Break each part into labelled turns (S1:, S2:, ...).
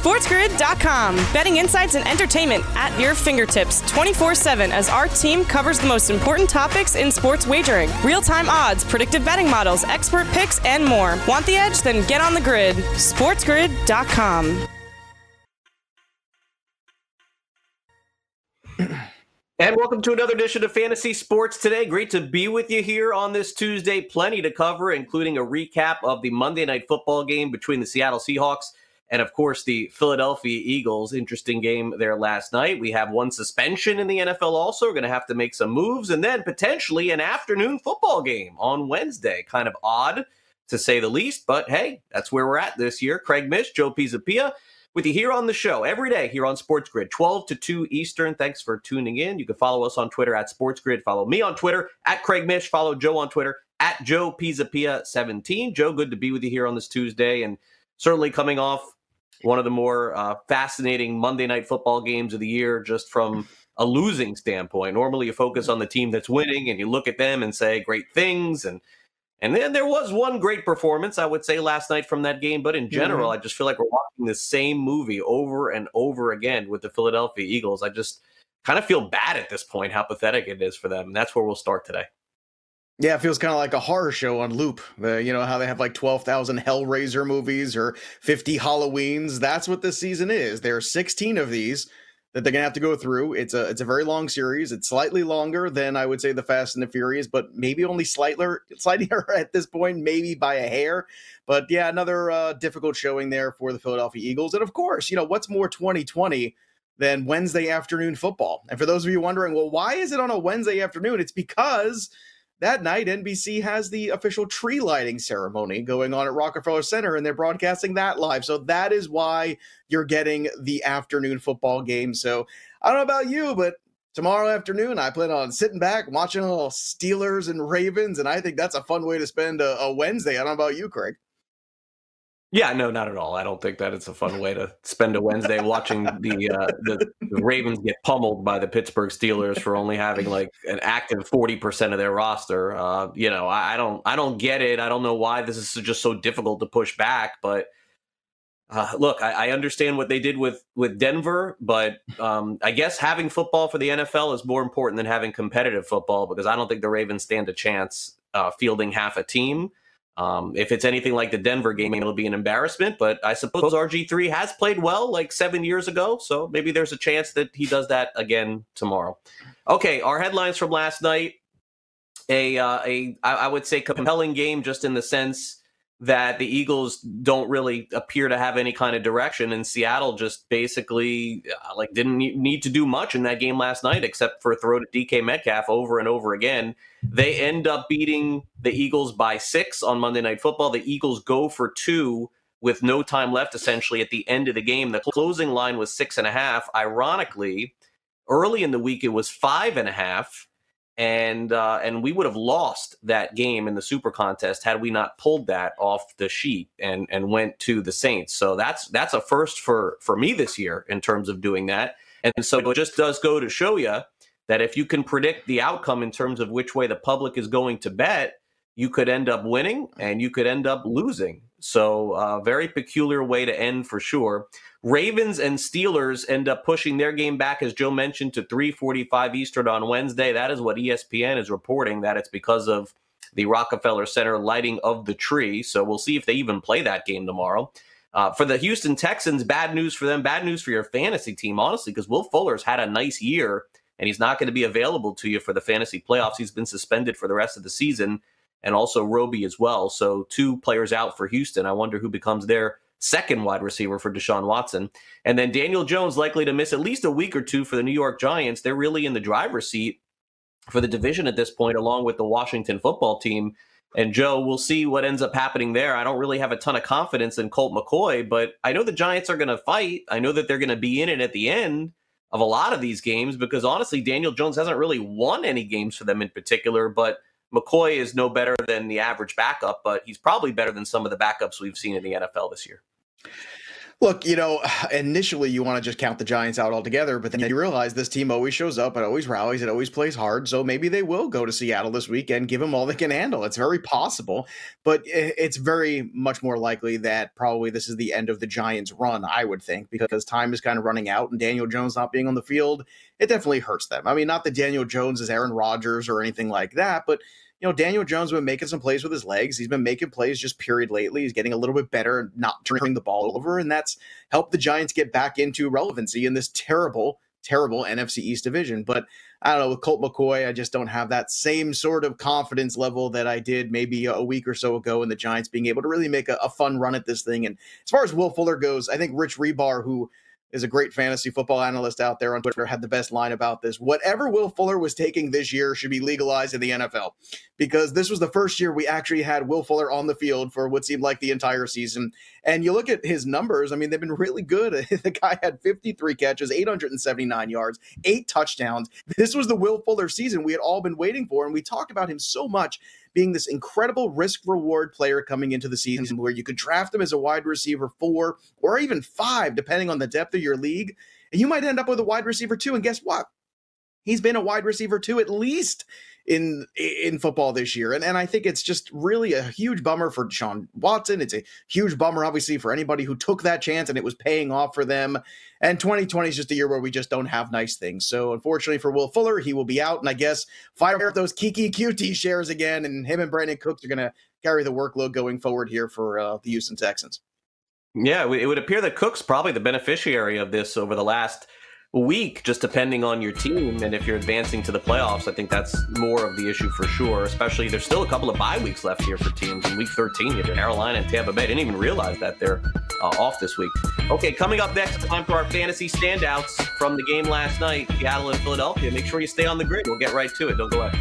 S1: SportsGrid.com. Betting insights and entertainment at your fingertips 24 7 as our team covers the most important topics in sports wagering real time odds, predictive betting models, expert picks, and more. Want the edge? Then get on the grid. SportsGrid.com.
S2: And welcome to another edition of Fantasy Sports Today. Great to be with you here on this Tuesday. Plenty to cover, including a recap of the Monday night football game between the Seattle Seahawks and, of course, the Philadelphia Eagles. Interesting game there last night. We have one suspension in the NFL also. We're going to have to make some moves, and then potentially an afternoon football game on Wednesday. Kind of odd to say the least, but hey, that's where we're at this year. Craig Mish, Joe Pisapia with you here on the show every day here on Sports Grid, 12 to 2 Eastern. Thanks for tuning in. You can follow us on Twitter at Sports Grid. Follow me on Twitter at Craig Mish. Follow Joe on Twitter at Joe Pisapia 17. Joe, good to be with you here on this Tuesday and certainly coming off one of the more uh, fascinating Monday night football games of the year just from a losing standpoint. Normally you focus on the team that's winning and you look at them and say great things and and then there was one great performance, I would say, last night from that game. But in general, mm-hmm. I just feel like we're watching the same movie over and over again with the Philadelphia Eagles. I just kind of feel bad at this point how pathetic it is for them. And that's where we'll start today.
S3: Yeah, it feels kind of like a horror show on loop. The, you know how they have like 12,000 Hellraiser movies or 50 Halloweens. That's what this season is. There are 16 of these that they're gonna have to go through. It's a it's a very long series. It's slightly longer than I would say the Fast and the Furious, but maybe only slightly slightly at this point, maybe by a hair. But yeah, another uh, difficult showing there for the Philadelphia Eagles. And of course, you know what's more 2020 than Wednesday afternoon football. And for those of you wondering, well, why is it on a Wednesday afternoon? It's because that night, NBC has the official tree lighting ceremony going on at Rockefeller Center, and they're broadcasting that live. So that is why you're getting the afternoon football game. So I don't know about you, but tomorrow afternoon, I plan on sitting back, watching all Steelers and Ravens, and I think that's a fun way to spend a, a Wednesday. I don't know about you, Craig.
S2: Yeah, no, not at all. I don't think that it's a fun way to spend a Wednesday watching the, uh, the, the Ravens get pummeled by the Pittsburgh Steelers for only having like an active forty percent of their roster. Uh, you know, I, I, don't, I don't get it. I don't know why this is just so difficult to push back. But uh, look, I, I, understand what they did with with Denver, but um, I guess having football for the NFL is more important than having competitive football because I don't think the Ravens stand a chance uh, fielding half a team. Um, if it's anything like the Denver game, it'll be an embarrassment. But I suppose RG3 has played well like seven years ago. So maybe there's a chance that he does that again tomorrow. Okay, our headlines from last night. A, uh, a I would say compelling game just in the sense that the Eagles don't really appear to have any kind of direction, and Seattle just basically uh, like didn't need to do much in that game last night except for a throw to DK Metcalf over and over again. They end up beating the Eagles by six on Monday Night Football. The Eagles go for two with no time left, essentially at the end of the game. The closing line was six and a half. Ironically, early in the week it was five and a half and uh, and we would have lost that game in the Super Contest had we not pulled that off the sheet and and went to the Saints. So that's that's a first for for me this year in terms of doing that. And so it just does go to show you that if you can predict the outcome in terms of which way the public is going to bet, you could end up winning and you could end up losing. So, uh, very peculiar way to end for sure. Ravens and Steelers end up pushing their game back, as Joe mentioned, to 3:45 Eastern on Wednesday. That is what ESPN is reporting. That it's because of the Rockefeller Center lighting of the tree. So we'll see if they even play that game tomorrow. Uh, for the Houston Texans, bad news for them. Bad news for your fantasy team, honestly, because Will Fuller's had a nice year and he's not going to be available to you for the fantasy playoffs. He's been suspended for the rest of the season, and also Roby as well. So two players out for Houston. I wonder who becomes their second wide receiver for Deshaun Watson. And then Daniel Jones likely to miss at least a week or two for the New York Giants. They're really in the driver's seat for the division at this point, along with the Washington football team. And Joe, we'll see what ends up happening there. I don't really have a ton of confidence in Colt McCoy, but I know the Giants are going to fight. I know that they're going to be in it at the end of a lot of these games because honestly, Daniel Jones hasn't really won any games for them in particular, but McCoy is no better than the average backup, but he's probably better than some of the backups we've seen in the NFL this year.
S3: Look, you know, initially you want to just count the Giants out altogether, but then you realize this team always shows up, it always rallies, it always plays hard. So maybe they will go to Seattle this week and give them all they can handle. It's very possible, but it's very much more likely that probably this is the end of the Giants' run, I would think, because time is kind of running out and Daniel Jones not being on the field, it definitely hurts them. I mean, not that Daniel Jones is Aaron Rodgers or anything like that, but you know, Daniel Jones has been making some plays with his legs. He's been making plays just period lately. He's getting a little bit better, and not turning the ball over, and that's helped the Giants get back into relevancy in this terrible, terrible NFC East division. But I don't know, with Colt McCoy, I just don't have that same sort of confidence level that I did maybe a week or so ago in the Giants being able to really make a, a fun run at this thing. And as far as Will Fuller goes, I think Rich Hribar, who is a great fantasy football analyst out there on Twitter, had the best line about this. Whatever Will Fuller was taking this year should be legalized in the NFL because this was the first year we actually had Will Fuller on the field for what seemed like the entire season. And you look at his numbers, I mean, they've been really good. the guy had 53 catches, 879 yards, eight touchdowns. This was the Will Fuller season we had all been waiting for. And we talked about him so much being this incredible risk reward player coming into the season where you could draft him as a wide receiver four or even five, depending on the depth of your league. And you might end up with a wide receiver two. And guess what? He's been a wide receiver too, at least in in football this year. And and I think it's just really a huge bummer for Sean Watson. It's a huge bummer, obviously, for anybody who took that chance and it was paying off for them. And 2020 is just a year where we just don't have nice things. So unfortunately for Will Fuller, he will be out. And I guess fire up those Keke Coutee shares again. And him and Brandin Cooks are gonna carry the workload going forward here for uh, the Houston Texans.
S2: Yeah, it would appear that Cook's probably the beneficiary of this over the last week, just depending on your team and if you're advancing to the playoffs. I think that's more of the issue for sure. Especially there's still a couple of bye weeks left here for teams. In week 13, you have Carolina and Tampa Bay. I didn't even realize that they're uh, off this week. Okay, coming up next, time for our fantasy standouts from the game last night, Seattle and Philadelphia. Make sure you stay on the grid. We'll get right to it. Don't go away.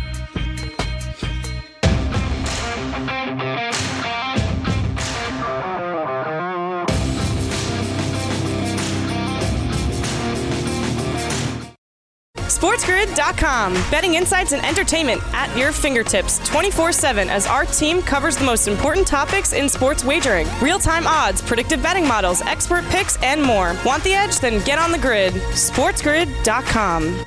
S1: SportsGrid.com. Betting insights and entertainment at your fingertips 24 7 as our team covers the most important topics in sports wagering real time odds, predictive betting models, expert picks, and more. Want the edge? Then get on the grid. SportsGrid.com.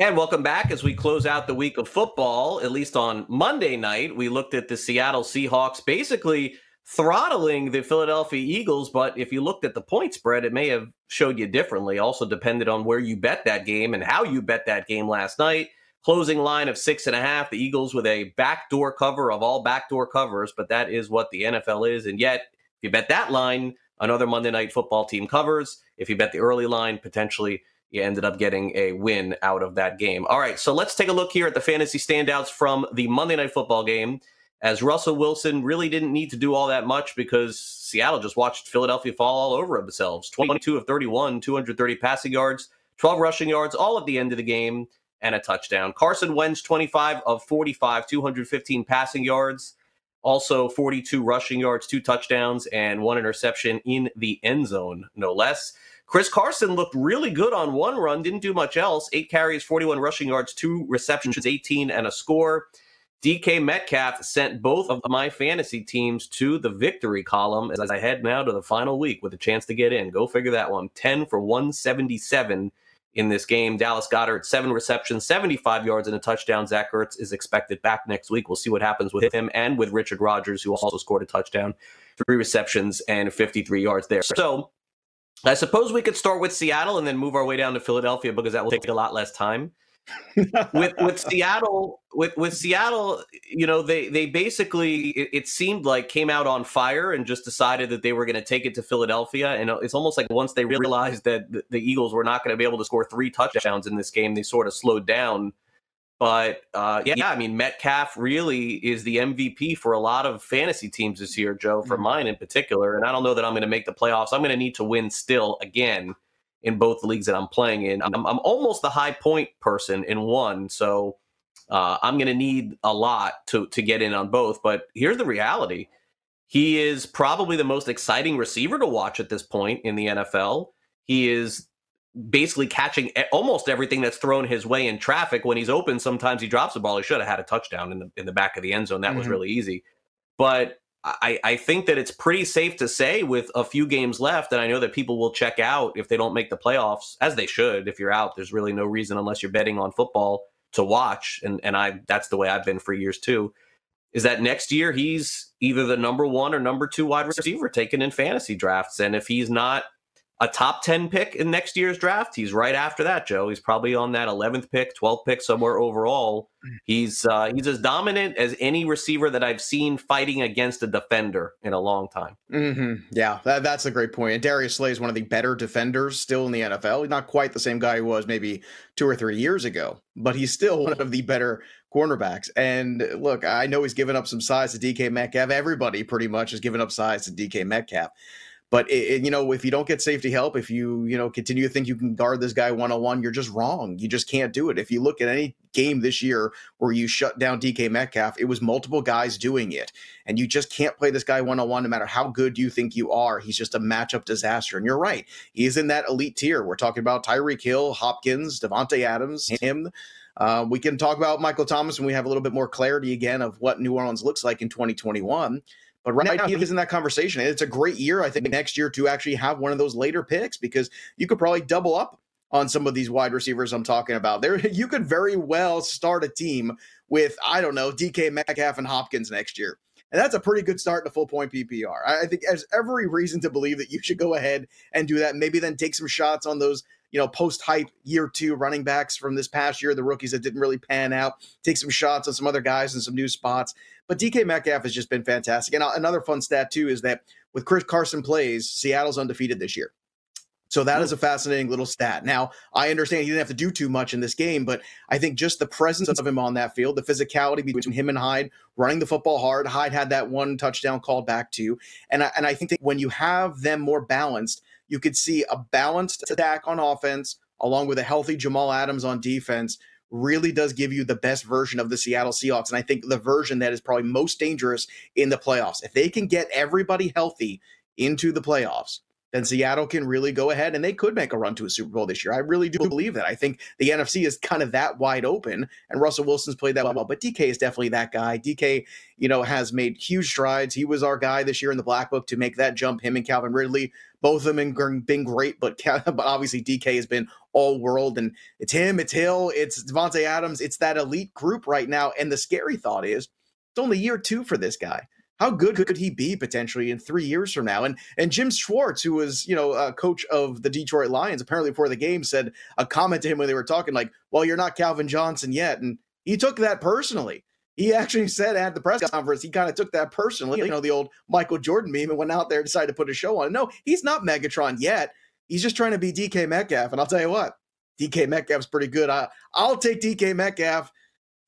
S2: And welcome back as we close out the week of football. At least on Monday night, we looked at the Seattle Seahawks basically throttling the Philadelphia Eagles, but if you looked at the point spread, it may have showed you differently. Also depended on where you bet that game and how you bet that game last night. Closing line of six and a half. The Eagles with a backdoor cover of all backdoor covers, but that is what the NFL is. And yet, if you bet that line, another Monday night football team covers. If you bet the early line, potentially you ended up getting a win out of that game. All right, so let's take a look here at the fantasy standouts from the Monday night football game as Russell Wilson really didn't need to do all that much because Seattle just watched Philadelphia fall all over themselves. 22 of 31, 230 passing yards, 12 rushing yards, all at the end of the game, and a touchdown. Carson Wentz, 25 of 45, 215 passing yards, also 42 rushing yards, two touchdowns, and one interception in the end zone, no less. Chris Carson looked really good on one run, didn't do much else. Eight carries, 41 rushing yards, two receptions, 18, and a score. DK Metcalf sent both of my fantasy teams to the victory column as I head now to the final week with a chance to get in. Go figure that one. 10 for 177 in this game. Dallas Goedert, seven receptions, 75 yards, and a touchdown. Zach Ertz is expected back next week. We'll see what happens with him and with Richard Rodgers, who also scored a touchdown, three receptions, and 53 yards there. So I suppose we could start with Seattle and then move our way down to Philadelphia because that will take a lot less time with with Seattle with with Seattle, you know, they they basically it, it, seemed like came out on fire and just decided that they were going to take it to Philadelphia. And it's almost like once they realized that the, the Eagles were not going to be able to score three touchdowns in this game, they sort of slowed down. But uh, yeah, yeah, I mean Metcalf really is the MVP for a lot of fantasy teams this year, Joe. For mm-hmm. mine in particular, and I don't know that I'm going to make the playoffs. I'm going to need to win still again in both leagues that I'm playing in. I'm, I'm almost the high point person in one, so uh, I'm going to need a lot to to get in on both. But here's the reality: he is probably the most exciting receiver to watch at this point in the NFL. He is basically catching almost everything that's thrown his way in traffic. When he's open, sometimes he drops the ball. He should have had a touchdown in the in the back of the end zone. That mm-hmm. was really easy. But I, I think that it's pretty safe to say with a few games left, and I know that people will check out if they don't make the playoffs, as they should. If you're out, there's really no reason unless you're betting on football to watch. And and I that's the way I've been for years too. Is that next year he's either the number one or number two wide receiver taken in fantasy drafts. And if he's not a top 10 pick in next year's draft. He's right after that, Joe. He's probably on that 11th pick, 12th pick somewhere overall. He's uh, he's as dominant as any receiver that I've seen fighting against a defender in a long time.
S3: Mm-hmm. Yeah, that, that's a great point. And Darius Slay is one of the better defenders still in the NFL. He's not quite the same guy he was maybe two or three years ago, but he's still one of the better cornerbacks. And look, I know he's given up some size to DK Metcalf. Everybody pretty much has given up size to DK Metcalf. But it, you know, if you don't get safety help, if you you know continue to think you can guard this guy one on one, you're just wrong. You just can't do it. If you look at any game this year where you shut down DK Metcalf, it was multiple guys doing it, and you just can't play this guy one on one. No matter how good you think you are, he's just a matchup disaster. And you're right, he's in that elite tier. We're talking about Tyreek Hill, Hopkins, Davante Adams, him. Uh, we can talk about Michael Thomas when we have a little bit more clarity again of what New Orleans looks like in 2021. But right now, he's in that conversation. It's a great year, I think, next year to actually have one of those later picks because you could probably double up on some of these wide receivers I'm talking about. There, you could very well start a team with, I don't know, DK Metcalf and Hopkins next year. And that's a pretty good start to full point PPR. I think there's every reason to believe that you should go ahead and do that. Maybe then take some shots on those, you know, post hype year two running backs from this past year, the rookies that didn't really pan out. Take some shots on some other guys in some new spots. But DK Metcalf has just been fantastic. And uh, another fun stat, too, is that with Chris Carson plays, Seattle's undefeated this year. So that is a fascinating little stat. Now, I understand he didn't have to do too much in this game, but I think just the presence of him on that field, the physicality between him and Hyde, running the football hard. Hyde had that one touchdown called back to, and I, and I think that when you have them more balanced, you could see a balanced attack on offense along with a healthy Jamal Adams on defense really does give you the best version of the Seattle Seahawks. And I think the version that is probably most dangerous in the playoffs. If they can get everybody healthy into the playoffs, then Seattle can really go ahead and they could make a run to a Super Bowl this year. I really do believe that. I think the NFC is kind of that wide open, and Russell Wilson's played that well. But DK is definitely that guy. DK, you know, has made huge strides. He was our guy this year in the Black Book to make that jump. Him and Calvin Ridley, both of them have been great, but but obviously DK has been all world, and it's him, it's Hill, it's Davante Adams, it's that elite group right now. And the scary thought is, it's only year two for this guy how good could he be potentially in three years from now? And and Jim Schwartz, who was you know a coach of the Detroit Lions, apparently before the game said a comment to him when they were talking like, "Well, you're not Calvin Johnson yet," and he took that personally. He actually said at the press conference he kind of took that personally. You know the old Michael Jordan meme and went out there and decided to put a show on. No, he's not Megatron yet. He's just trying to be DK Metcalf, and I'll tell you what, DK Metcalf's pretty good. I, I'll take DK Metcalf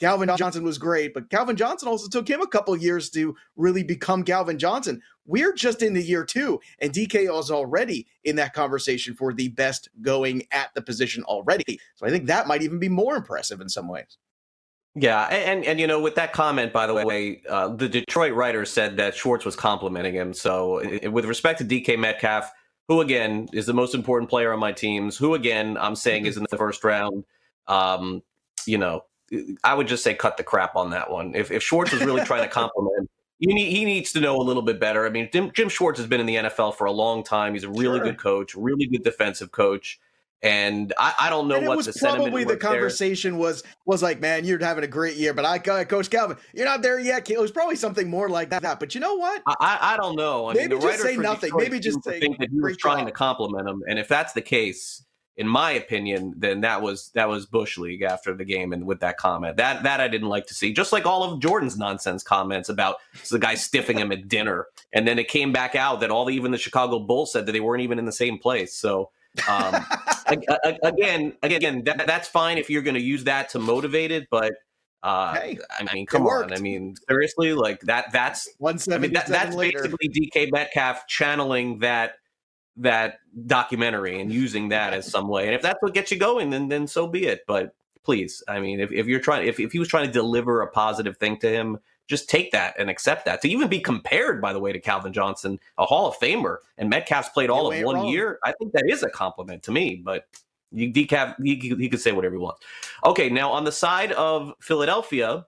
S3: Calvin Johnson was great, but Calvin Johnson also took him a couple years to really become Calvin Johnson. We're just in the year two, and DK is already in that conversation for the best going at the position already. So I think that might even be more impressive in some ways.
S2: Yeah, and, and, you know, with that comment, by the way, uh, the Detroit writer said that Schwartz was complimenting him. So, it, with respect to DK Metcalf, who again is the most important player on my teams, who again I'm saying is in the first round. Um, you know, I would just say cut the crap on that one. If, if Schwartz is really trying to compliment, need, he needs to know a little bit better. I mean, Jim, Jim, Schwartz has been in the NFL for a long time. He's a really sure. good coach, really good defensive coach. And I, I don't know and what
S3: was
S2: the
S3: probably the conversation there. was was like, man, you're having a great year, but I, uh, Coach Calvin, you're not there yet. It was probably something more like that. But you know what?
S2: I, I don't know. I
S3: Maybe mean, just say nothing. Detroit Maybe just say
S2: think that he was trying job. to compliment him. And if that's the case, in my opinion, then that was that was bush league after the game and with that comment. That that I didn't like to see. Just like all of Jordan's nonsense comments about the guy stiffing him at dinner, and then it came back out that all the, even the Chicago Bulls said that they weren't even in the same place. So um, again, again, that, that's fine if you're going to use that to motivate it, but. Uh, hey, I mean, come on. I mean, seriously, like that. That's
S3: one. I mean, that,
S2: that's
S3: later.
S2: basically DK Metcalf channeling that that documentary and using that as some way. And if that's what gets you going, then then so be it. But please, I mean, if, if you're trying, if, if he was trying to deliver a positive thing to him, just take that and accept that. To even be compared, by the way, to Calvin Johnson, a Hall of Famer, and Metcalf's played all of one wrong. year, I think that is a compliment to me. But You decaf, he, he could say whatever he wants. Okay, now on the side of Philadelphia,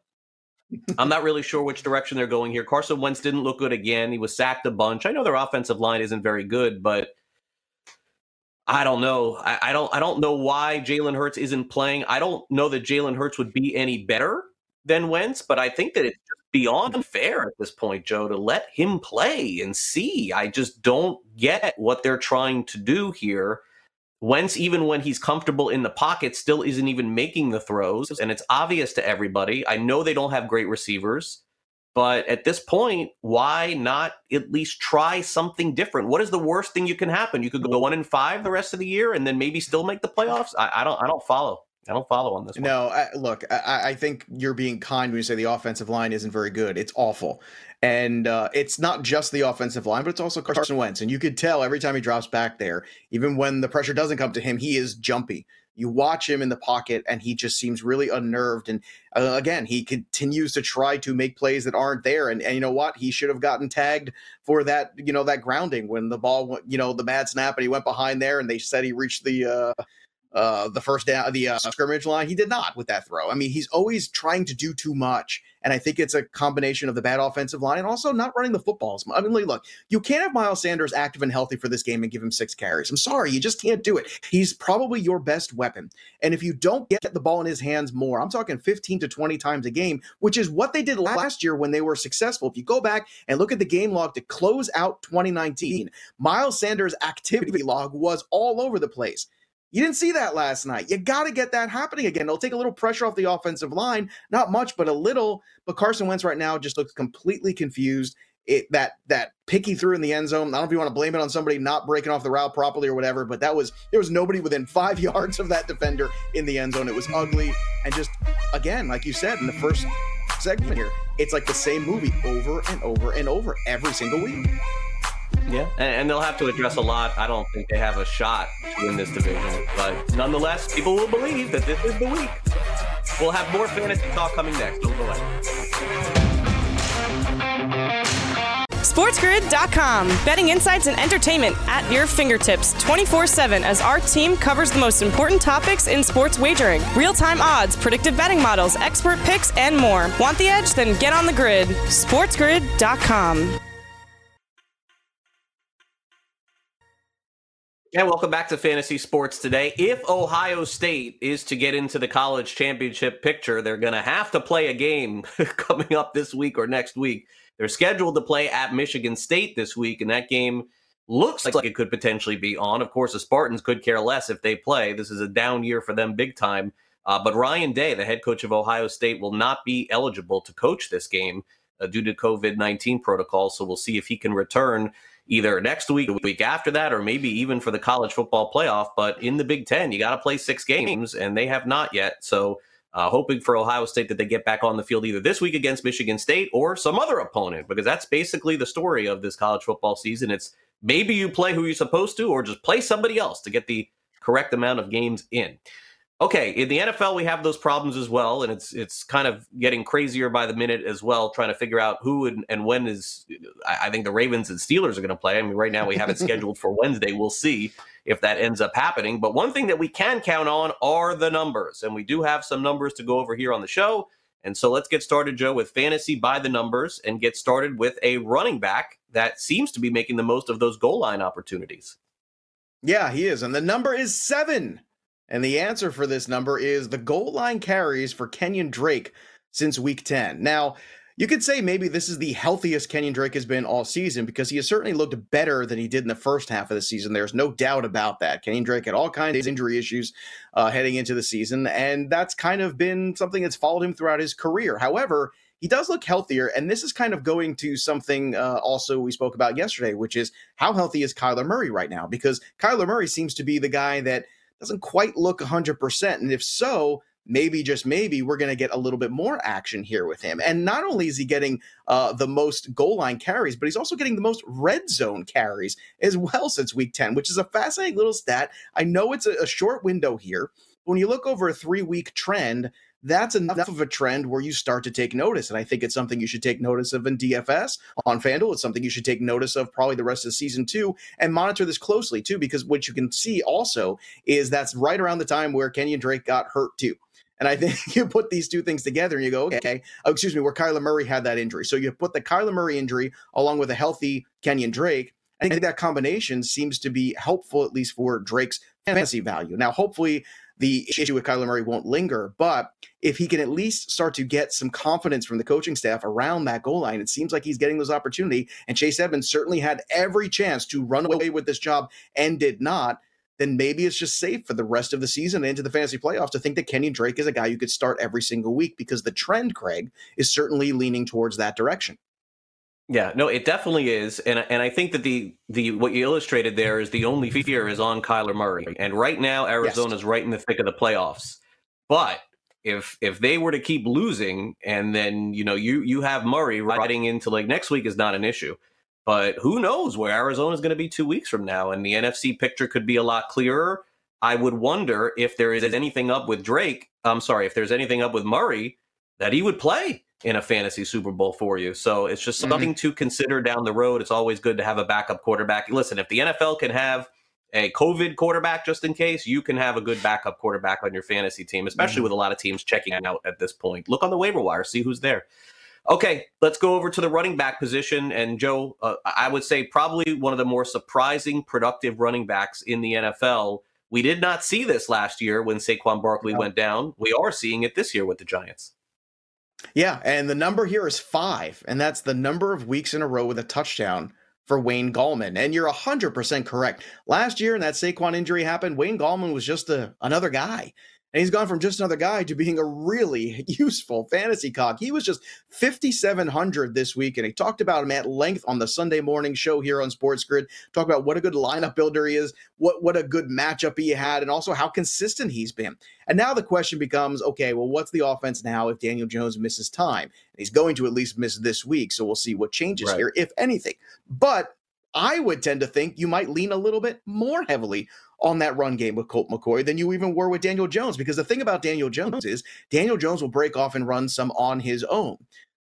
S2: I'm not really sure which direction they're going here. Carson Wentz didn't look good again. He was sacked a bunch. I know their offensive line isn't very good, but I don't know. I, I don't. I don't know why Jalen Hurts isn't playing. I don't know that Jalen Hurts would be any better than Wentz, but I think that it's beyond fair at this point, Joe, to let him play and see. I just don't get what they're trying to do here. Wentz, even when he's comfortable in the pocket, still isn't even making the throws. And it's obvious to everybody. I know they don't have great receivers, but at this point, why not at least try something different? What is the worst thing you can happen? You could go one in five the rest of the year and then maybe still make the playoffs. I, I don't I don't follow. I don't follow on this. One.
S3: No, I, look, I, I, think you're being kind when you say the offensive line isn't very good. It's awful, and uh, it's not just the offensive line, but it's also Carson Wentz. And you could tell every time he drops back there, even when the pressure doesn't come to him, he is jumpy. You watch him in the pocket, and he just seems really unnerved. And uh, again, he continues to try to make plays that aren't there. And, and you know what? He should have gotten tagged for that, you know, that grounding when the ball, you know, the bad snap, and he went behind there, and they said he reached the. Uh, uh, the first down, the uh, scrimmage line. He did not with that throw. I mean, he's always trying to do too much. And I think it's a combination of the bad offensive line and also not running the footballs. I mean, look, you can't have Miles Sanders active and healthy for this game and give him six carries. I'm sorry, you just can't do it. He's probably your best weapon. And if you don't get the ball in his hands more, I'm talking 15 to 20 times a game, which is what they did last year when they were successful. If you go back and look at the game log to close out 2019, Miles Sanders' activity log was all over the place. You didn't see that last night. You got to get that happening again. It'll take a little pressure off the offensive line, not much, but a little. But Carson Wentz right now just looks completely confused. It that that pick he threw in the end zone. I don't know if you want to blame it on somebody not breaking off the route properly or whatever, but that was there was nobody within five yards of that defender in the end zone. It was ugly and just again, like you said in the first segment here, it's like the same movie over and over and over every single week.
S2: Yeah, and, and, they'll have to address a lot. I don't think they have a shot to win this division, but nonetheless, people will believe that this is the week. We'll have more fantasy talk coming next. Don't go away.
S1: SportsGrid.com. Betting insights and entertainment at your fingertips 24 7 as our team covers the most important topics in sports wagering real time odds, predictive betting models, expert picks, and more. Want the edge? Then get on the grid. SportsGrid.com.
S2: And welcome back to Fantasy Sports today. If Ohio State is to get into the college championship picture, they're going to have to play a game coming up this week or next week. They're scheduled to play at Michigan State this week, and that game looks like it could potentially be on. Of course, the Spartans could care less if they play. This is a down year for them big time. Uh, but Ryan Day, the head coach of Ohio State, will not be eligible to coach this game uh, due to COVID 19 protocols. So we'll see if he can return either next week, a week after that, or maybe even for the college football playoff. But in the Big Ten, you got to play six games, and they have not yet. So, uh, hoping for Ohio State that they get back on the field either this week against Michigan State or some other opponent, because that's basically the story of this college football season. It's maybe you play who you're supposed to, or just play somebody else to get the correct amount of games in okay, in the NFL we have those problems as well, and it's it's kind of getting crazier by the minute as well, trying to figure out who and, and when is. I, I think the Ravens and Steelers are going to play. I mean, right now we have it scheduled for Wednesday. We'll see if that ends up happening. But one thing that we can count on are the numbers, and we do have some numbers to go over here on the show. And so let's get started, Joe, with fantasy by the numbers, and get started with a running back that seems to be making the most of those goal line opportunities.
S3: Yeah, he is, and the number is seven. And the answer for this number is the goal line carries for Kenyon Drake since week 10. Now, you could say maybe this is the healthiest Kenyon Drake has been all season because he has certainly looked better than he did in the first half of the season. There's no doubt about that. Kenyon Drake had all kinds of injury issues uh, heading into the season, and that's kind of been something that's followed him throughout his career. However, he does look healthier, and this is kind of going to something uh, also we spoke about yesterday, which is how healthy is Kyler Murray right now? Because Kyler Murray seems to be the guy that – doesn't quite look 100%. And if so, maybe just maybe we're going to get a little bit more action here with him. And not only is he getting uh, the most goal line carries, but he's also getting the most red zone carries as well since week 10, which is a fascinating little stat. I know it's a, a short window here. When you look over a three week trend, that's enough of a trend where you start to take notice. And I think it's something you should take notice of in DFS on FanDuel. It's something you should take notice of probably the rest of the season too, and monitor this closely too, because what you can see also is that's right around the time where Kenyon Drake got hurt too. And I think you put these two things together and you go, okay, oh, excuse me, where Kyler Murray had that injury. So you put the Kyler Murray injury along with a healthy Kenyon Drake. And I think that combination seems to be helpful, at least for Drake's fantasy value. Now, hopefully, the issue with Kyler Murray won't linger. But if he can at least start to get some confidence from the coaching staff around that goal line, it seems like he's getting those opportunity. And Chase Edmonds certainly had every chance to run away with this job and did not. Then maybe it's just safe for the rest of the season and into the fantasy playoffs to think that Kenny Drake is a guy you could start every single week because the trend, Craig, is certainly leaning towards that direction.
S2: Yeah, no, it definitely is, and and I think that the the what you illustrated there is the only fear is on Kyler Murray, and right now Arizona's yes. right in the thick of the playoffs. But if if they were to keep losing, and then you know you you have Murray riding into like next week is not an issue, but who knows where Arizona is going to be two weeks from now, and the NFC picture could be a lot clearer. I would wonder if there is anything up with Drake. I'm sorry, if there's anything up with Murray that he would play in a fantasy Super Bowl for you. So it's just mm-hmm. something mm-hmm. to consider down the road. It's always good to have a backup quarterback. Listen, if the NFL can have a COVID quarterback just in case, you can have a good backup quarterback on your fantasy team, especially mm-hmm. with a lot of teams checking out at this point. Look on the waiver wire, see who's there. Okay, let's go over to the running back position. And Joe, uh, I would say probably one of the more surprising, productive running backs in the NFL. We did not see this last year when Saquon Barkley went down. We are seeing it this year with the Giants.
S3: Yeah, and the number here is five, and that's the number of weeks in a row with a touchdown for Wayne Gallman. And you're 100% correct. Last year, when that Saquon injury happened, Wayne Gallman was just a, another guy. And he's gone from just another guy to being a really useful fantasy cog. He was just 5,700 this week, and he talked about him at length on the Sunday morning show here on Sports Grid. Talk about what a good lineup builder he is, what, what a good matchup he had, and also how consistent he's been. And now the question becomes okay, well, what's the offense now if Daniel Jones misses time? And he's going to at least miss this week, so we'll see what changes right. here, if anything. But I would tend to think you might lean a little bit more heavily on that run game with Colt McCoy than you even were with Daniel Jones. Because the thing about Daniel Jones is Daniel Jones will break off and run some on his own.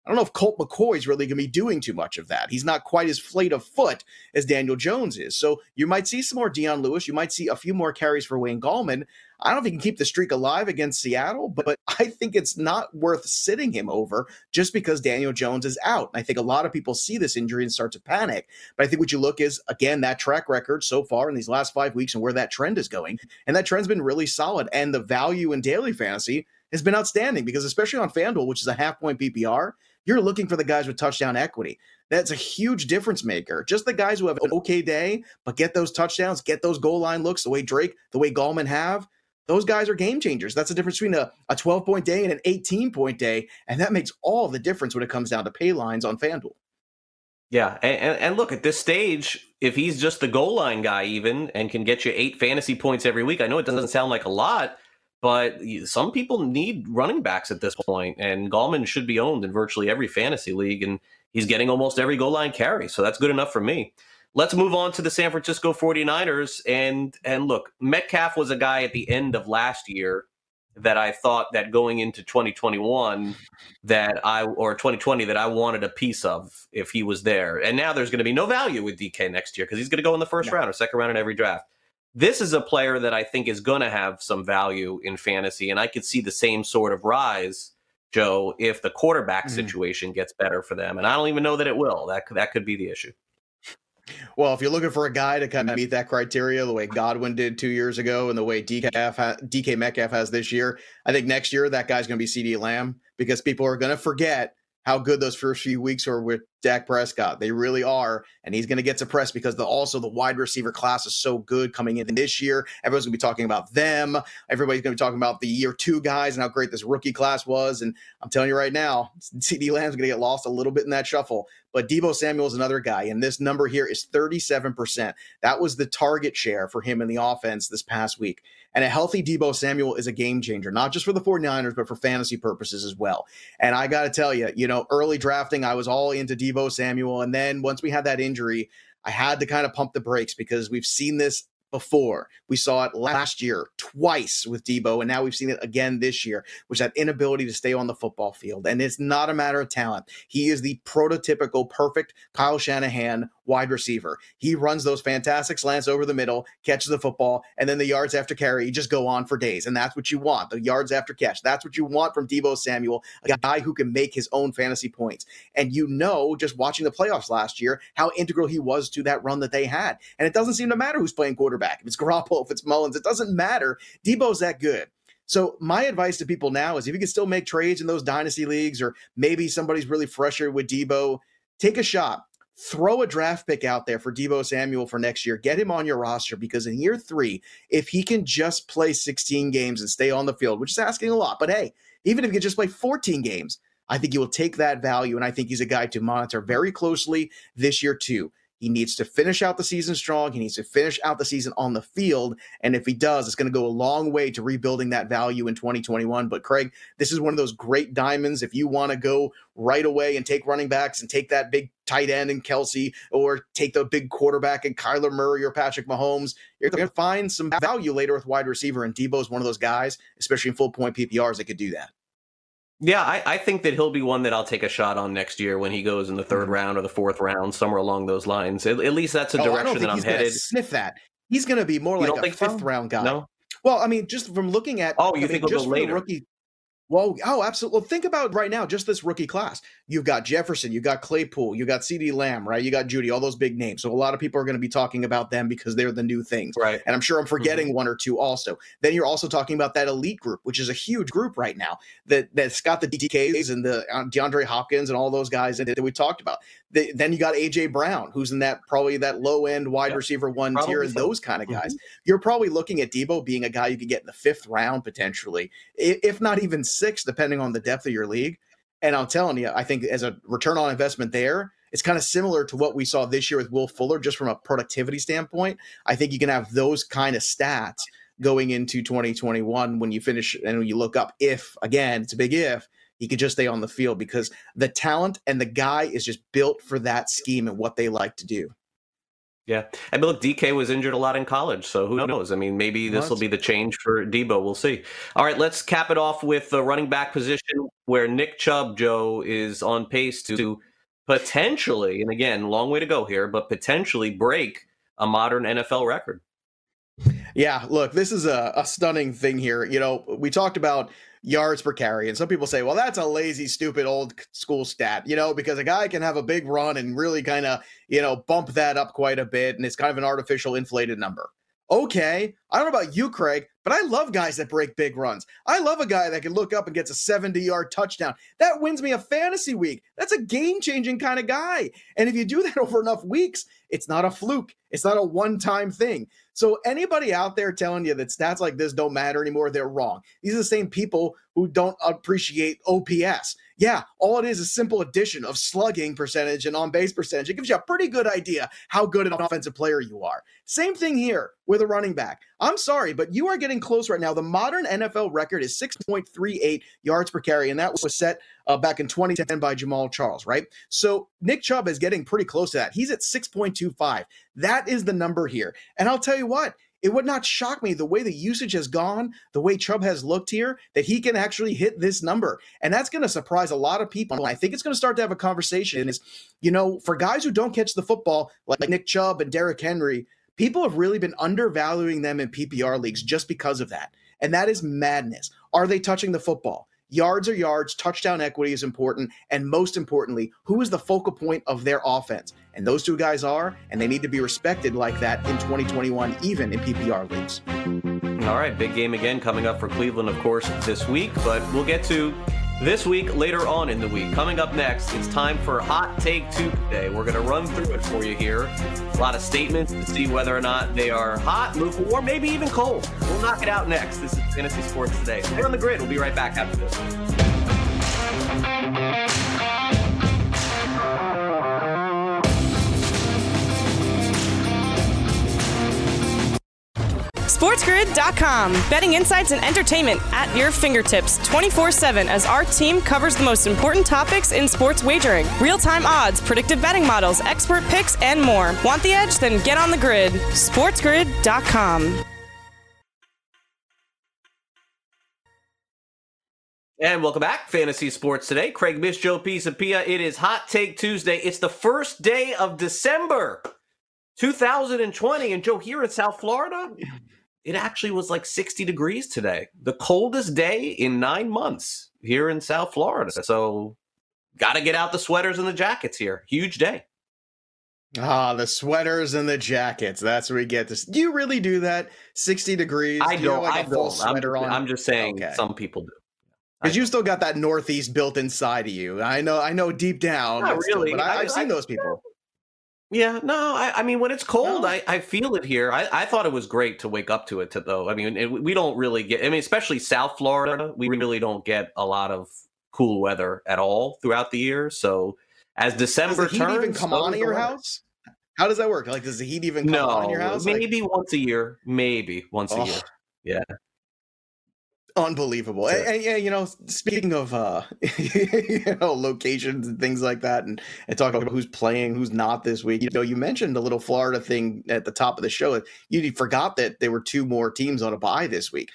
S3: I don't know if Colt McCoy is really going to be doing too much of that. He's not quite as fleet of foot as Daniel Jones is. So you might see some more Dion Lewis. You might see a few more carries for Wayne Gallman. I don't know if he can keep the streak alive against Seattle, but, but I think it's not worth sitting him over just because Daniel Jones is out. And I think a lot of people see this injury and start to panic. But I think what you look is, again, that track record so far in these last five weeks and where that trend is going. And that trend's been really solid. And the value in daily fantasy has been outstanding because, especially on FanDuel, which is a half point PPR, you're looking for the guys with touchdown equity. That's a huge difference maker. Just the guys who have an okay day, but get those touchdowns, get those goal line looks the way Drake, the way Gallman have. Those guys are game changers. That's the difference between a, a 12 point day and an 18 point day. And that makes all the difference when it comes down to pay lines on FanDuel.
S2: Yeah, and, and, look at this stage. If he's just the goal line guy, even and can get you eight fantasy points every week, I know it doesn't sound like a lot, but some people need running backs at this point, and Gallman should be owned in virtually every fantasy league, and he's getting almost every goal line carry, so that's good enough for me. Let's move on to the San Francisco 49ers. And and look, Metcalf was a guy at the end of last year that I thought that going into 2021 that I or 2020 that I wanted a piece of if he was there. And now there's going to be no value with DK next year because he's going to go in the first round or second round in every draft this is a player that I think is going to have some value in fantasy, and I could see the same sort of rise, Joe, if the quarterback mm-hmm. situation gets better for them. And I don't even know that it will. That that could be the issue.
S3: Well, if you're looking for a guy to kind of meet that criteria, the way Godwin did two years ago, and the way DK, ha- DK Metcalf has this year, I think next year that guy's going to be CeeDee Lamb because people are going to forget how good those first few weeks were with Dak Prescott. They really are. And he's going to get suppressed because the, also the wide receiver class is so good coming in this year. Everyone's going to be talking about them. Everybody's going to be talking about the year two guys and how great this rookie class was. And I'm telling you right now, CeeDee Lamb's going to get lost a little bit in that shuffle. But Deebo Samuel is another guy. And this number here is 37%. That was the target share for him in the offense this past week. And a healthy Deebo Samuel is a game changer, not just for the 49ers, but for fantasy purposes as well. And I got to tell you, you know, early drafting, I was all into Deebo Samuel. And then once we had that injury, I had to kind of pump the brakes because we've seen this before. We saw it last year twice with Deebo, and now we've seen it again this year, which that inability to stay on the football field. And it's not a matter of talent. He is the prototypical perfect Kyle Shanahan wide receiver. He runs those fantastic slants over the middle, catches the football, and then the yards after carry just go on for days. And that's what you want the yards after catch. That's what you want from Deebo Samuel, a guy who can make his own fantasy points. And you know, just watching the playoffs last year, how integral he was to that run that they had. And it doesn't seem to matter who's playing quarterback. Back if it's Garoppolo, if it's Mullens, it doesn't matter. Deebo's that good. So my advice to people now is if you can still make trades in those dynasty leagues, or maybe somebody's really frustrated with Deebo, take a shot throw a draft pick out there for Deebo Samuel for next year. Get him on your roster because in year three, if he can just play 16 games and stay on the field, which is asking a lot, but hey, even if he can just play 14 games, I think he will take that value. And I think he's a guy to monitor very closely this year, too. He needs to finish out the season strong. He needs to finish out the season on the field. And if he does, it's going to go a long way to rebuilding that value in 2021. But Craig, this is one of those great diamonds. If you want to go right away and take running backs and take that big tight end and Kelce, or take the big quarterback and Kyler Murray or Patrick Mahomes, you're going to find some value later with wide receiver. And Deebo is one of those guys, especially in full point PPRs, that could do that.
S2: Yeah, I, I, think that he'll be one that I'll take a shot on next year when he goes in the 3rd mm-hmm. round or the fourth round, somewhere along those lines. At, at least that's a oh, direction that I'm headed.
S3: Sniff that. He's going to be more you like a fifth so? round guy.
S2: No.
S3: Well, I mean, just from looking at
S2: oh, you
S3: I
S2: think
S3: mean, just
S2: later?
S3: rookie well, oh, absolutely. Well, think about right now, just this rookie class. You've got Jefferson, you've got Claypool, you got CeeDee Lamb, right? You got Jeudy, all those big names. So a lot of people are going to be talking about them because they're the new things.
S2: Right.
S3: And I'm sure I'm forgetting mm-hmm. one or two also. Then you're also talking about that elite group, which is a huge group right now that, that's got the DTKs and the uh, DeAndre Hopkins and all those guys that, that we talked about. The, then you got AJ Brown, who's in that probably that low end wide receiver one probably tier, and so. those kind of guys. Mm-hmm. You're probably looking at Deebo being a guy you could get in the fifth round potentially, if not even six, depending on the depth of your league. And I'm telling you, I think as a return on investment there, it's kind of similar to what we saw this year with Will Fuller, just from a productivity standpoint. I think you can have those kind of stats going into 2021 when you finish and when you look up if again it's a big if he could just stay on the field because the talent and the guy is just built for that scheme and what they like to do.
S2: Yeah. I mean, look, DK was injured a lot in college, so who oh. knows? I mean, maybe this will be the change for Deebo. We'll see. All right, let's cap it off with the running back position where Nick Chubb, Joe, is on pace to potentially, and again, long way to go here, but potentially break a modern NFL record.
S3: Yeah, look, this is a, a stunning thing here. You know, we talked about yards per carry. And some people say, well, that's a lazy, stupid old school stat, you know, because a guy can have a big run and really kind of, you know, bump that up quite a bit. And it's kind of an artificial inflated number. Okay. I don't know about you, Craig, but I love guys that break big runs. I love a guy that can look up and gets a 70 yard touchdown. That wins me a fantasy week. That's a game changing kind of guy. And if you do that over enough weeks, it's not a fluke, it's not a one time thing. So anybody out there telling you that stats like this don't matter anymore, they're wrong. These are the same people who don't appreciate OPS. Yeah, all it is is simple addition of slugging percentage and on base percentage. It gives you a pretty good idea how good an offensive player you are. Same thing here with a running back. I'm sorry, but you are getting close right now. The modern NFL record is 6.38 yards per carry, and that was set uh, back in 2010 by Jamaal Charles, right? So Nick Chubb is getting pretty close to that. He's at 6.25. That is the number here. And I'll tell you what, it would not shock me the way the usage has gone, the way Chubb has looked here, that he can actually hit this number. And that's going to surprise a lot of people. And I think it's going to start to have a conversation is, you know, for guys who don't catch the football, like Nick Chubb and Derrick Henry, people have really been undervaluing them in PPR leagues just because of that. And that is madness. Are they touching the football? Yards are yards, touchdown equity is important, and most importantly, who is the focal point of their offense? And those two guys are, and they need to be respected like that in 2021, even in PPR leagues.
S2: All right, big game again coming up for Cleveland, of course, this week, but we'll get to this week later on in the week. Coming up next, it's time for Hot Take Tuesday. We're going to run through it for you here. A lot of statements to see whether or not they are hot, lukewarm, maybe even cold. We'll knock it out next. This is Fantasy Sports Today. Stay on the grid. We'll be right back after this.
S1: SportsGrid.com. Betting insights and entertainment at your fingertips 24 7 as our team covers the most important topics in sports wagering real time odds, predictive betting models, expert picks, and more. Want the edge? Then get on the grid. SportsGrid.com.
S2: And welcome back, Fantasy Sports Today. Craig Mish, Joe Pisapia. It is Hot Take Tuesday. It's the first day of December 2020. And Joe, here in South Florida, it actually was like 60 degrees today. The coldest day in nine months here in South Florida. So, got to get out the sweaters and the jackets here. Huge day.
S3: Ah, the sweaters and the jackets. That's where we get this. Do you really do that? 60 degrees?
S2: I
S3: Do have,
S2: don't.
S3: like
S2: I
S3: a
S2: don't.
S3: sweater
S2: I'm,
S3: on?
S2: I'm just saying
S3: Okay.
S2: some people do.
S3: Because you still got that Northeast built inside of you. I know, I know deep down.
S2: Not
S3: still,
S2: really.
S3: but I, I've seen
S2: I-
S3: those people.
S2: Yeah, no, I, I mean when it's cold,
S3: No?
S2: I, I feel it here. I, I thought it was great to wake up to it, to, though. I mean, it, we don't really get. I mean, especially South Florida, we really don't get a lot of cool weather at all throughout the year. So as December Does
S3: the heat
S2: turns,
S3: even come on in your house? How does that work? Like, does the heat even come
S2: No,
S3: on in your house? Like,
S2: maybe once a year. Maybe once a
S3: Oh.
S2: year. Yeah.
S3: Unbelievable.
S2: So-
S3: And, and, yeah, you know, speaking of uh, you know locations and things like that, and and talking about who's playing, who's not this week. You know, you mentioned the little Florida thing at the top of the show. You forgot that there were two more teams on a bye this week.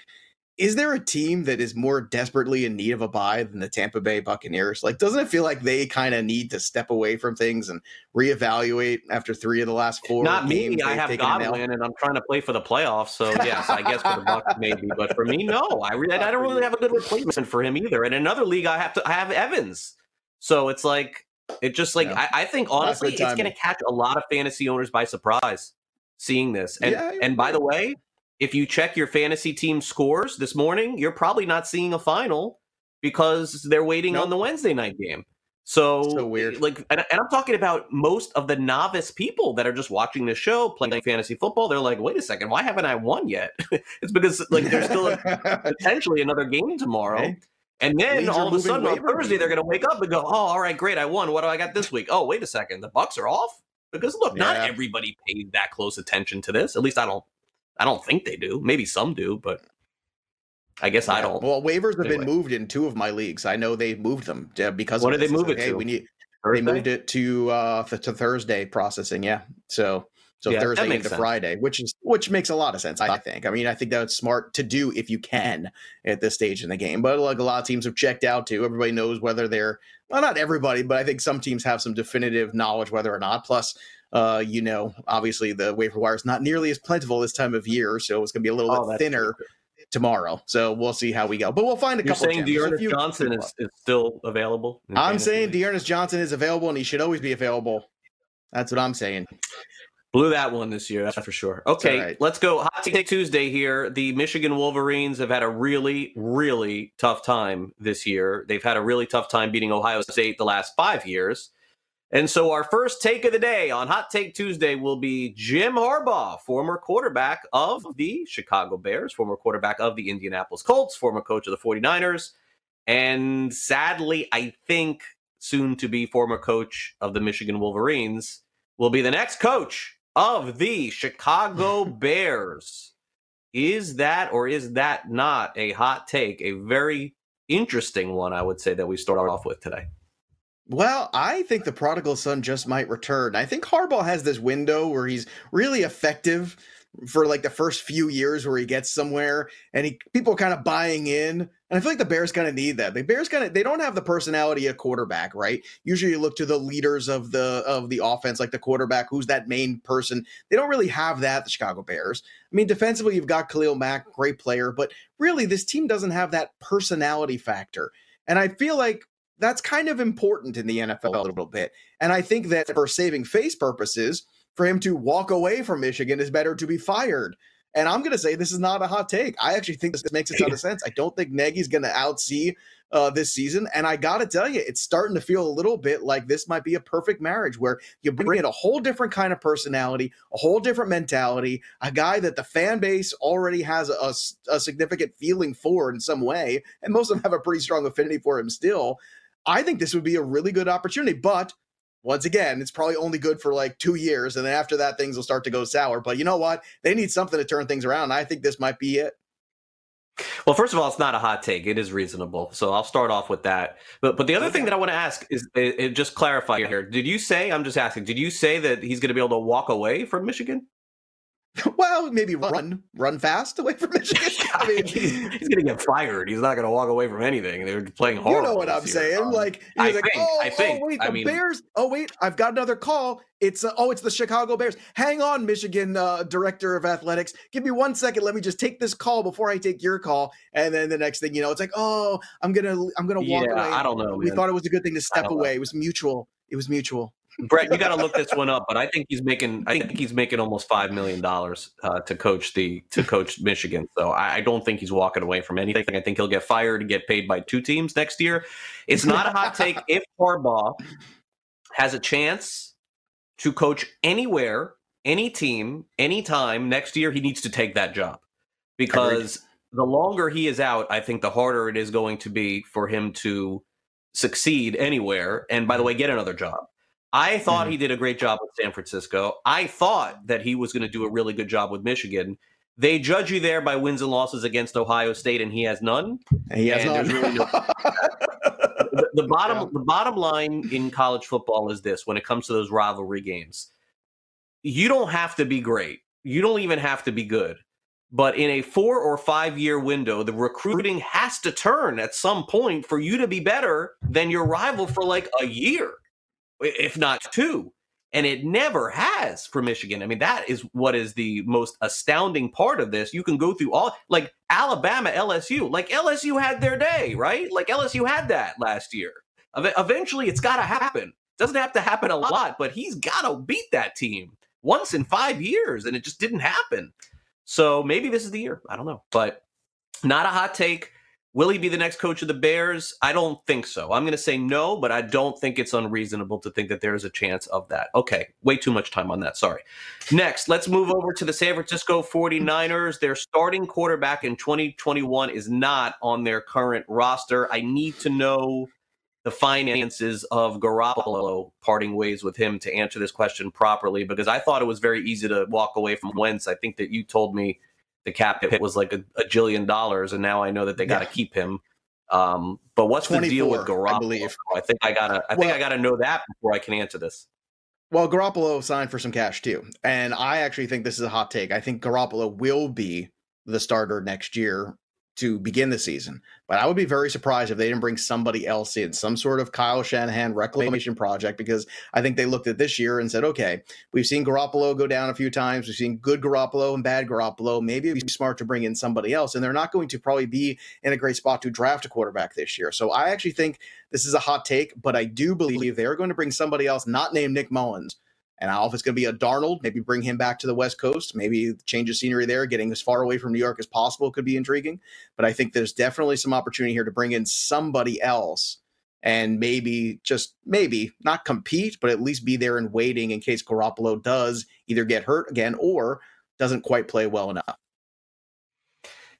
S3: Is there a team that is more desperately in need of a bye than the Tampa Bay Buccaneers? Like, doesn't it feel like they kind of need to step away from things and reevaluate after three of the last four?
S2: Not me. I have? Godwin, and I'm trying to play for the playoffs. So yes, I guess for the Bucs maybe, but for me, no. I really, I don't really have a good replacement for him either. And in another league, I have to, I have Evans. So it's like, it just like
S3: Yeah.
S2: I, I think honestly, it's going to catch a lot of fantasy owners by surprise seeing this. And
S3: Yeah,
S2: and by the way, if you check your fantasy team scores this morning, you're probably not seeing a final because they're waiting
S3: Nope.
S2: on the Wednesday night game. So,
S3: So weird.
S2: Like, and, and I'm talking about most of the novice people that are just watching the show, playing fantasy football. They're like, wait a second, why haven't I won yet? it's because like there's still a, potentially another game tomorrow.
S3: Okay.
S2: And then all of a sudden on Thursday, they're going to wake up and go, "Oh, all right, great, I won. What do I got this week? Oh, wait a second, the Bucs are off." Because look, not everybody paid that close attention to this. At least I don't. I don't think they do. Maybe some do, but I guess I don't.
S3: Well, waivers have been moved in two of my leagues. I know they moved them because.
S2: What did they move
S3: It's
S2: it
S3: hey,
S2: to?
S3: We need. They moved it to uh th- to Thursday processing. Yeah. So so
S2: Yeah,
S3: Thursday into
S2: sense.
S3: Friday, which is which makes a lot of sense. I think. I mean, I think that's smart to do if you can at this stage in the game. But like a lot of teams have checked out too. Everybody knows whether they're well, not everybody, but I think some teams have some definitive knowledge whether or not. Plus. Uh, you know, obviously the waiver wire is not nearly as plentiful this time of year, so it's going to be a little
S2: Oh,
S3: bit thinner
S2: true.
S3: tomorrow. So we'll see how we go. But we'll find a
S2: You're
S3: couple.
S2: saying
S3: gems. There's
S2: Dearness
S3: few-
S2: Johnson is, is still available?
S3: I'm
S2: fantasy
S3: saying
S2: leagues?
S3: Dearness Johnson is available and he should always be available. That's what I'm saying.
S2: Blew that one this year, that's for sure. Okay,
S3: all right.
S2: let's go. Hot Take Tuesday here. The Michigan Wolverines have had a really, really tough time this year. They've had a really tough time beating Ohio State the last five years. And so our first take of the day on Hot Take Tuesday will be Jim Harbaugh, former quarterback of the Chicago Bears, former quarterback of the Indianapolis Colts, former coach of the 49ers, and sadly, I think soon to be former coach of the Michigan Wolverines will be the next coach of the Chicago Bears. Is that or is that not a hot take? A very interesting one, I would say, that we start off with today.
S3: Well, I think the prodigal son just might return. I think Harbaugh has this window where he's really effective for like the first few years where he gets somewhere and he people kind of buying in. And I feel like the Bears kind of need that. The Bears kind of they don't have the personality of quarterback, right? Usually you look to the leaders of the of the offense, like the quarterback, who's that main person. They don't really have that, the Chicago Bears. I mean, defensively, you've got Khalil Mack, great player, but really this team doesn't have that personality factor. And I feel like that's kind of important in the NFL a little bit. And I think that for saving face purposes, for him to walk away from Michigan is better to be fired. And I'm going to say this is not a hot take. I actually think this makes a ton of sense. I don't think Nagy's going to outsee uh, this season. And I got to tell you, it's starting to feel a little bit like this might be a perfect marriage where you bring in a whole different kind of personality, a whole different mentality, a guy that the fan base already has a, a, a significant feeling for in some way. And most of them have a pretty strong affinity for him still. I think this would be a really good opportunity. But once again, it's probably only good for like two years. And then after that, things will start to go sour. But you know what? They need something to turn things around. I think this might be it.
S2: Well, first of all, it's not a hot take. It is reasonable. So I'll start off with that. But but the other thing that I want to ask is it, it just clarify here. Did you say I'm just asking, did you say that he's going to be able to walk away from Michigan?
S3: Well, maybe run, run fast away from Michigan. I mean,
S2: he's, going to get fired. He's not going to walk away from anything. They're playing hard.
S3: You know what I'm saying? Um, like, he's I like, think, oh, I oh, think. oh, wait, the I mean, Bears. Oh, wait, I've got another call. It's uh, oh, it's the Chicago Bears. Hang on, Michigan uh, director of athletics. Give me one second. Let me just take this call before I take your call. And then the next thing you know, it's like, oh, I'm gonna, I'm gonna walk
S2: yeah,
S3: away.
S2: I don't know.
S3: We
S2: man.
S3: thought it was a good thing to step away. Know. It was mutual. It was mutual.
S2: Brett, you got to look this one up, but I think he's making. I think he's making almost five million dollars uh, to coach the to coach Michigan. So I, I, don't think he's walking away from anything. I think he'll get fired and get paid by two teams next year. It's not a hot take if Harbaugh has a chance to coach anywhere, any team, anytime next year. He needs to take that job because the longer he is out, I think the harder it is going to be for him to succeed anywhere. And by the way, get another job. I thought mm-hmm. he did a great job with San Francisco. I thought that he was going to do a really good job with Michigan. They judge you there by wins and losses against Ohio State, and he has none.
S3: And he has and none. Really no,
S2: the, the, bottom yeah. the bottom line in college football is this: when it comes to those rivalry games, you don't have to be great. You don't even have to be good. But in a four or five year window, the recruiting has to turn at some point for you to be better than your rival for like a year if not two. And it never has for Michigan. I mean, that is what is the most astounding part of this. You can go through all, like Alabama, LSU, like LSU had their day, right? Like LSU had that last year. Eventually, it's got to happen. Doesn't have to happen a lot, but he's got to beat that team once in five years, and it just didn't happen. So maybe this is the year. I don't know, but not a hot take. Will he be the next coach of the Bears? I don't think so. I'm going to say no, but I don't think it's unreasonable to think that there is a chance of that. Okay, way too much time on that. Sorry. Next, let's move over to the San Francisco 49ers. Their starting quarterback in 2021 is not on their current roster. I need to know the finances of Garoppolo parting ways with him to answer this question properly because I thought it was very easy to walk away from Wentz. I think that you told me the cap hit was like a, a jillion dollars, and now I know that they got to yeah. keep him. Um, but what's the deal with Garoppolo? I, believe. I think I gotta. I think I gotta know that before I can answer this.
S3: Well, Garoppolo signed for some cash too, and I actually think this is a hot take. I think Garoppolo will be the starter next year to begin the season. But I would be very surprised if they didn't bring somebody else in, some sort of Kyle Shanahan reclamation project, because I think they looked at this year and said, okay, we've seen Garoppolo go down a few times. We've seen good Garoppolo and bad Garoppolo. Maybe it'd be smart to bring in somebody else. And they're not going to probably be in a great spot to draft a quarterback this year. So I actually think this is a hot take, but I do believe they're going to bring somebody else, not named Nick Mullens, and I don't know if it's going to be a Darnold, maybe bring him back to the West Coast, maybe change the scenery there, getting as far away from New York as possible could be intriguing. But I think there's definitely some opportunity here to bring in somebody else and maybe just maybe not compete, but at least be there and waiting in case Garoppolo does either get hurt again or doesn't quite play well enough.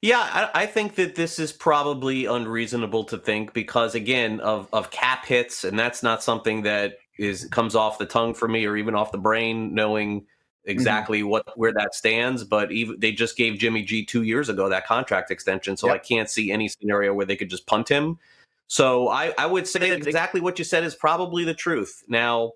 S2: Yeah, I, I, think that this is probably unreasonable to think because again of of cap hits, and that's not something that is comes off the tongue for me or even off the brain knowing mm-hmm. exactly mm-hmm. what where that stands but even they just gave Jimmy G 2 years ago that contract extension so yep. I can't see any scenario where they could just punt him so I I would say exactly what you said is probably the truth now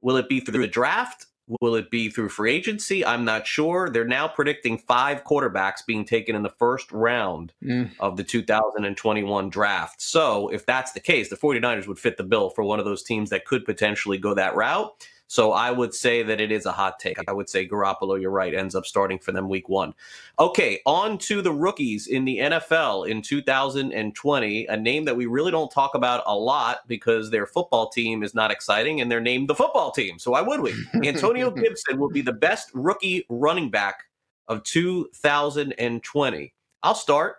S2: will it be through the draft Will it be through free agency? I'm not sure. They're now predicting five quarterbacks being taken in the first round mm. of the 2021 draft. So, if that's the case, the 49ers would fit the bill for one of those teams that could potentially go that route. So I would say that it is a hot take. I would say Garoppolo, you're right, ends up starting for them week one. Okay, on to the rookies in the NFL in 2020, a name that we really don't talk about a lot because their football team is not exciting and they're named the football team. So why would we? Antonio Gibson will be the best rookie running back of 2020. I'll start.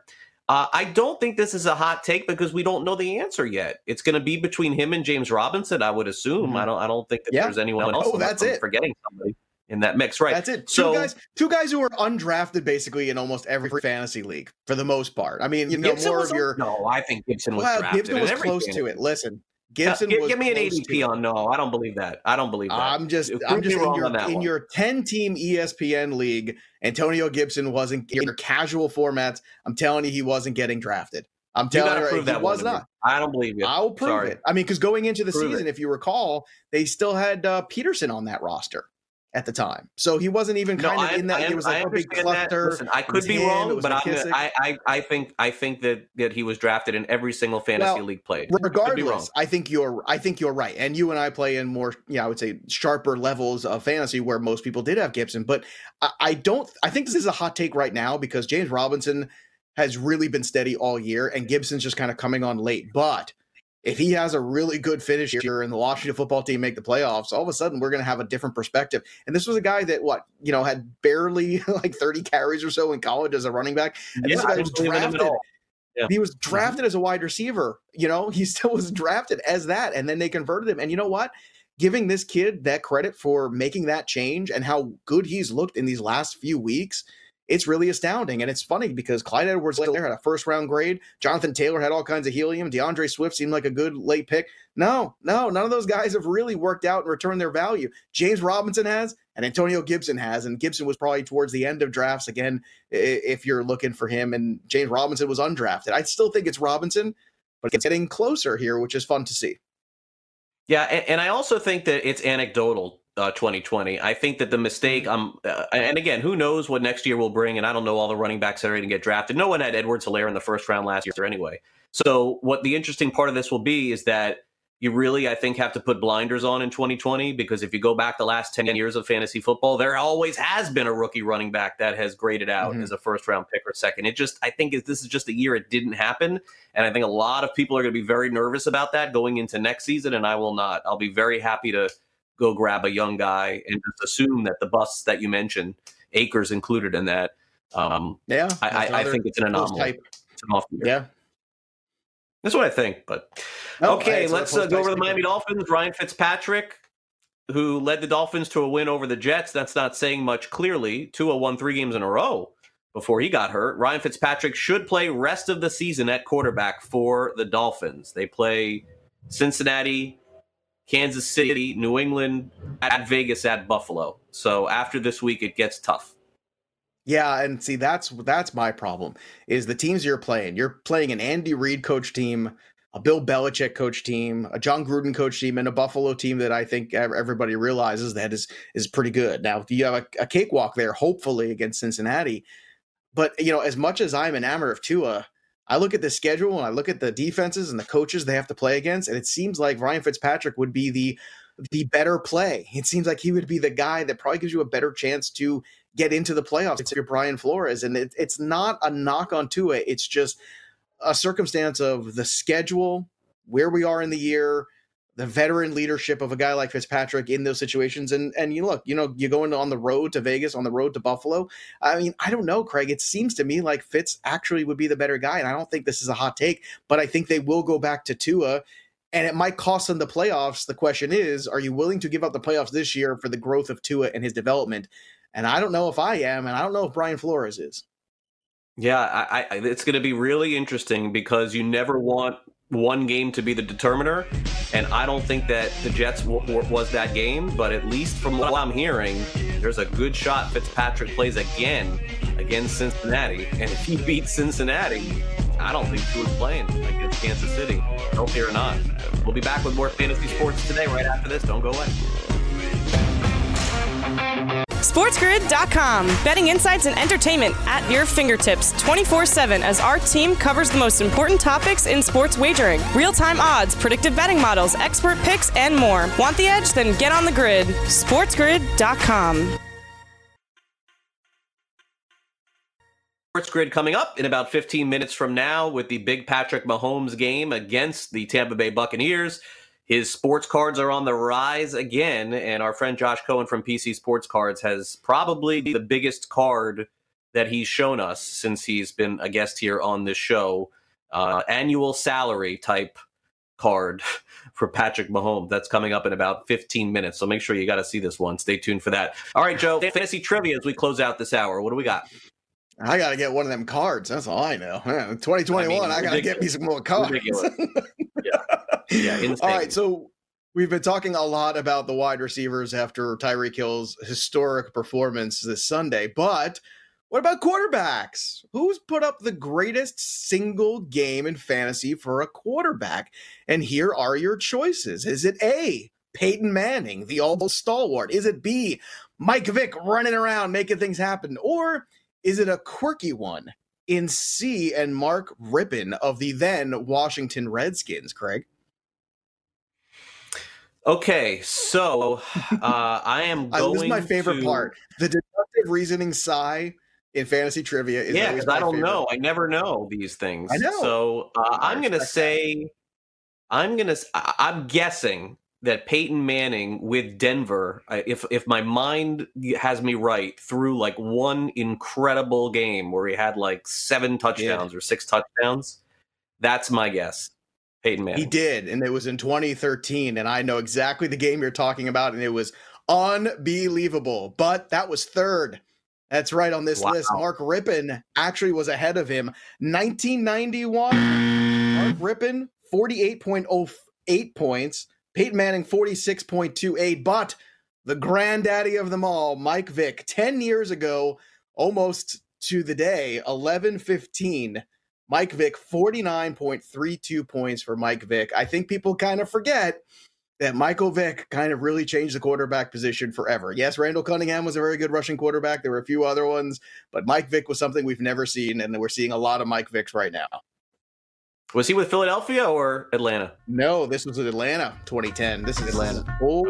S2: Uh, I don't think this is a hot take because we don't know the answer yet. It's going to be between him and James Robinson, I would assume. Mm-hmm. I don't. I don't think that yeah. there's anyone else.
S3: Oh, that's it.
S2: Forgetting somebody in that mix, right?
S3: That's it. Two so, guys, two guys who are undrafted basically in almost every fantasy league for the most part. I mean, you know, Gibson more of your.
S2: No, I think Gibson was
S3: well,
S2: drafted.
S3: Gibson was close to it. Listen, Gibson.
S2: give, give me an ADP on no. I don't believe that. I don't believe that.
S3: I'm just I'm just in your in your 10 team ESPN league. Antonio Gibson wasn't in casual formats. I'm telling you, he wasn't getting drafted. I'm telling you,
S2: prove
S3: he
S2: that
S3: was not.
S2: I don't believe you.
S3: I'll prove
S2: Sorry.
S3: it. I mean, because going into the
S2: Prove
S3: season,
S2: it.
S3: if you recall, they still had uh, Peterson on that roster at the time, so he wasn't even
S2: No,
S3: kind of
S2: I,
S3: in that.
S2: I,
S3: it was like a big cluster.
S2: Listen, I could be
S3: him,
S2: wrong, but I, I, I think I think that that he was drafted in every single fantasy
S3: Well,
S2: league played. Could be wrong.
S3: regardless, I think you're I think you're right. And you and I play in more, yeah, I would say sharper levels of fantasy where most people did have Gibson. But I, I don't I think this is a hot take right now because James Robinson has really been steady all year and Gibson's just kind of coming on late. But if he has a really good finish here and the Washington football team make the playoffs, all of a sudden we're going to have a different perspective. And this was a guy that what you know had barely like 30 carries or so in college as a running back. And
S2: Yeah,
S3: this guy was
S2: didn't believe in him at
S3: drafted.
S2: Yeah.
S3: he was mm-hmm. drafted as a wide receiver. You know, he still was drafted as that, and then they converted him. And you know what? Giving this kid that credit for making that change and how good he's looked in these last few weeks, it's really astounding. And it's funny because Clyde Edwards Helaire had a first round grade. Jonathan Taylor had all kinds of helium. DeAndre Swift seemed like a good late pick. No, no, none of those guys have really worked out and returned their value. James Robinson has, and Antonio Gibson has. And Gibson was probably towards the end of drafts again, if you're looking for him. And James Robinson was undrafted. I still think it's Robinson, but it's getting closer here, which is fun to see.
S2: Yeah, and, and I also think that it's anecdotal. Uh, 2020. I think that the mistake. Um, uh, and again, who knows what next year will bring? And I don't know all the running backs that are going to get drafted. No one had Edwards Helaire in the first round last year anyway. So what the interesting part of this will be is that you really, I think, have to put blinders on in 2020 because if you go back the last 10 years of fantasy football, there always has been a rookie running back that has graded out
S3: Mhm.
S2: as a first round pick or second. It just, I think, is this is just a year it didn't happen, and I think a lot of people are going to be very nervous about that going into next season. And I will not. I'll be very happy to go grab a young guy and just assume that the busts that you mentioned, Akers included in that. Um,
S3: Yeah,
S2: I, I, I think it's an anomaly. It's an off year.
S3: Yeah.
S2: That's what I think. But
S3: No,
S2: okay, let's uh, go over the. Miami Dolphins. Ryan Fitzpatrick, who led the Dolphins to a win over the Jets. That's not saying much. Clearly, Tua won three games in a row before he got hurt. Ryan Fitzpatrick should play rest of the season at quarterback for the Dolphins. They play Cincinnati, Kansas City, New England, at Vegas, at Buffalo. So after this week, it gets tough.
S3: Yeah, and see that's that's my problem is the teams you're playing. You're playing an Andy Reid coach team, a Bill Belichick coach team, a John Gruden coach team, and a Buffalo team that I think everybody realizes that is is pretty good. Now you have a, a cakewalk there, hopefully against Cincinnati, but you know as much as I'm enamored of Tua, I look at the schedule and I look at the defenses and the coaches they have to play against, and it seems like Ryan Fitzpatrick would be the the better play. It seems like he would be the guy that probably gives you a better chance to get into the playoffs if you're Brian Flores. And it, it's not a knock on Tua. It's just a circumstance of the schedule, where we are in the year, the veteran leadership of a guy like Fitzpatrick in those situations. And and you look, you know, you go into on the road to Vegas, on the road to Buffalo. I mean, I don't know, Craig. It seems to me like Fitz actually would be the better guy. And I don't think this is a hot take, but I think they will go back to Tua. And it might cost them the playoffs. The question is, are you willing to give up the playoffs this year for the growth of Tua and his development? And I don't know if I am, and I don't know if Brian Flores is.
S2: Yeah, I, I, it's going to be really interesting because you never want one game to be the determiner, and I don't think that the Jets w- w- was that game. But at least from what I'm hearing, there's a good shot Fitzpatrick plays again against Cincinnati, and if he beats Cincinnati, I don't think he was playing against Kansas City, healthy or not. We'll be back with more fantasy sports today. Right after this, don't go away.
S1: SportsGrid.com. Betting insights and entertainment at your fingertips 24 7 as our team covers the most important topics in sports wagering real time odds, predictive betting models, expert picks, and more. Want the edge? Then get on the grid. SportsGrid.com.
S2: Sports Grid coming up in about 15 minutes from now with the big Patrick Mahomes game against the Tampa Bay Buccaneers. His sports cards are on the rise again, and our friend Josh Cohen from PC Sports Cards has probably the biggest card that he's shown us since he's been a guest here on this show. Uh, annual salary type card for Patrick Mahomes. That's coming up in about 15 minutes. So make sure you got to see this one. Stay tuned for that. All right, Joe, fantasy trivia as we close out this hour. What do we got?
S3: I got to get one of them cards. That's all I know. Yeah, 2021, I,
S2: I
S3: got to get me some more cards.
S2: Yeah, insane.
S3: All right, so we've been talking a lot about the wide receivers after Tyreek Hill's historic performance this Sunday, but what about quarterbacks? Who's put up the greatest single game in fantasy for a quarterback? And here are your choices. Is it A, Peyton Manning, the all stalwart? Is it B, Mike Vick running around making things happen? Or is it a quirky one in C and Mark Rypien of the then Washington Redskins, Craig?
S2: Okay, so uh, I am going.
S3: This is my favorite
S2: to...
S3: part. The deductive reasoning sigh in fantasy trivia is
S2: yeah, because I don't
S3: favorite.
S2: know. I never know these things.
S3: I know.
S2: So uh, I'm gonna
S3: respect
S2: say, I'm gonna. I'm guessing that Peyton Manning with Denver, if if my mind has me right, threw like one incredible game where he had like seven touchdowns or six touchdowns. That's my guess. Peyton Manning.
S3: He did, and it was in 2013, and I know exactly the game you're talking about, and it was unbelievable. But that was third. That's right on this
S2: Wow.
S3: list. Mark Rypien actually was ahead of him. 1991, Mark Rypien, 48.08 points. Peyton Manning, 46.28. But the granddaddy of them all, Mike Vick, 10 years ago, almost to the day, 11 15. Mike Vick, 49.32 points for Mike Vick. I think people kind of forget that Michael Vick kind of really changed the quarterback position forever. Yes, Randall Cunningham was a very good rushing quarterback. There were a few other ones, but Mike Vick was something we've never seen, and we're seeing a lot of Mike Vicks right now.
S2: Was he with Philadelphia or Atlanta?
S3: No, this was in Atlanta 2010. This is Atlanta. Oh,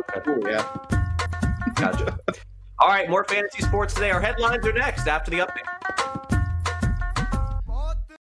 S3: yeah.
S2: Gotcha. All right, more fantasy sports today. Our headlines are next after the update.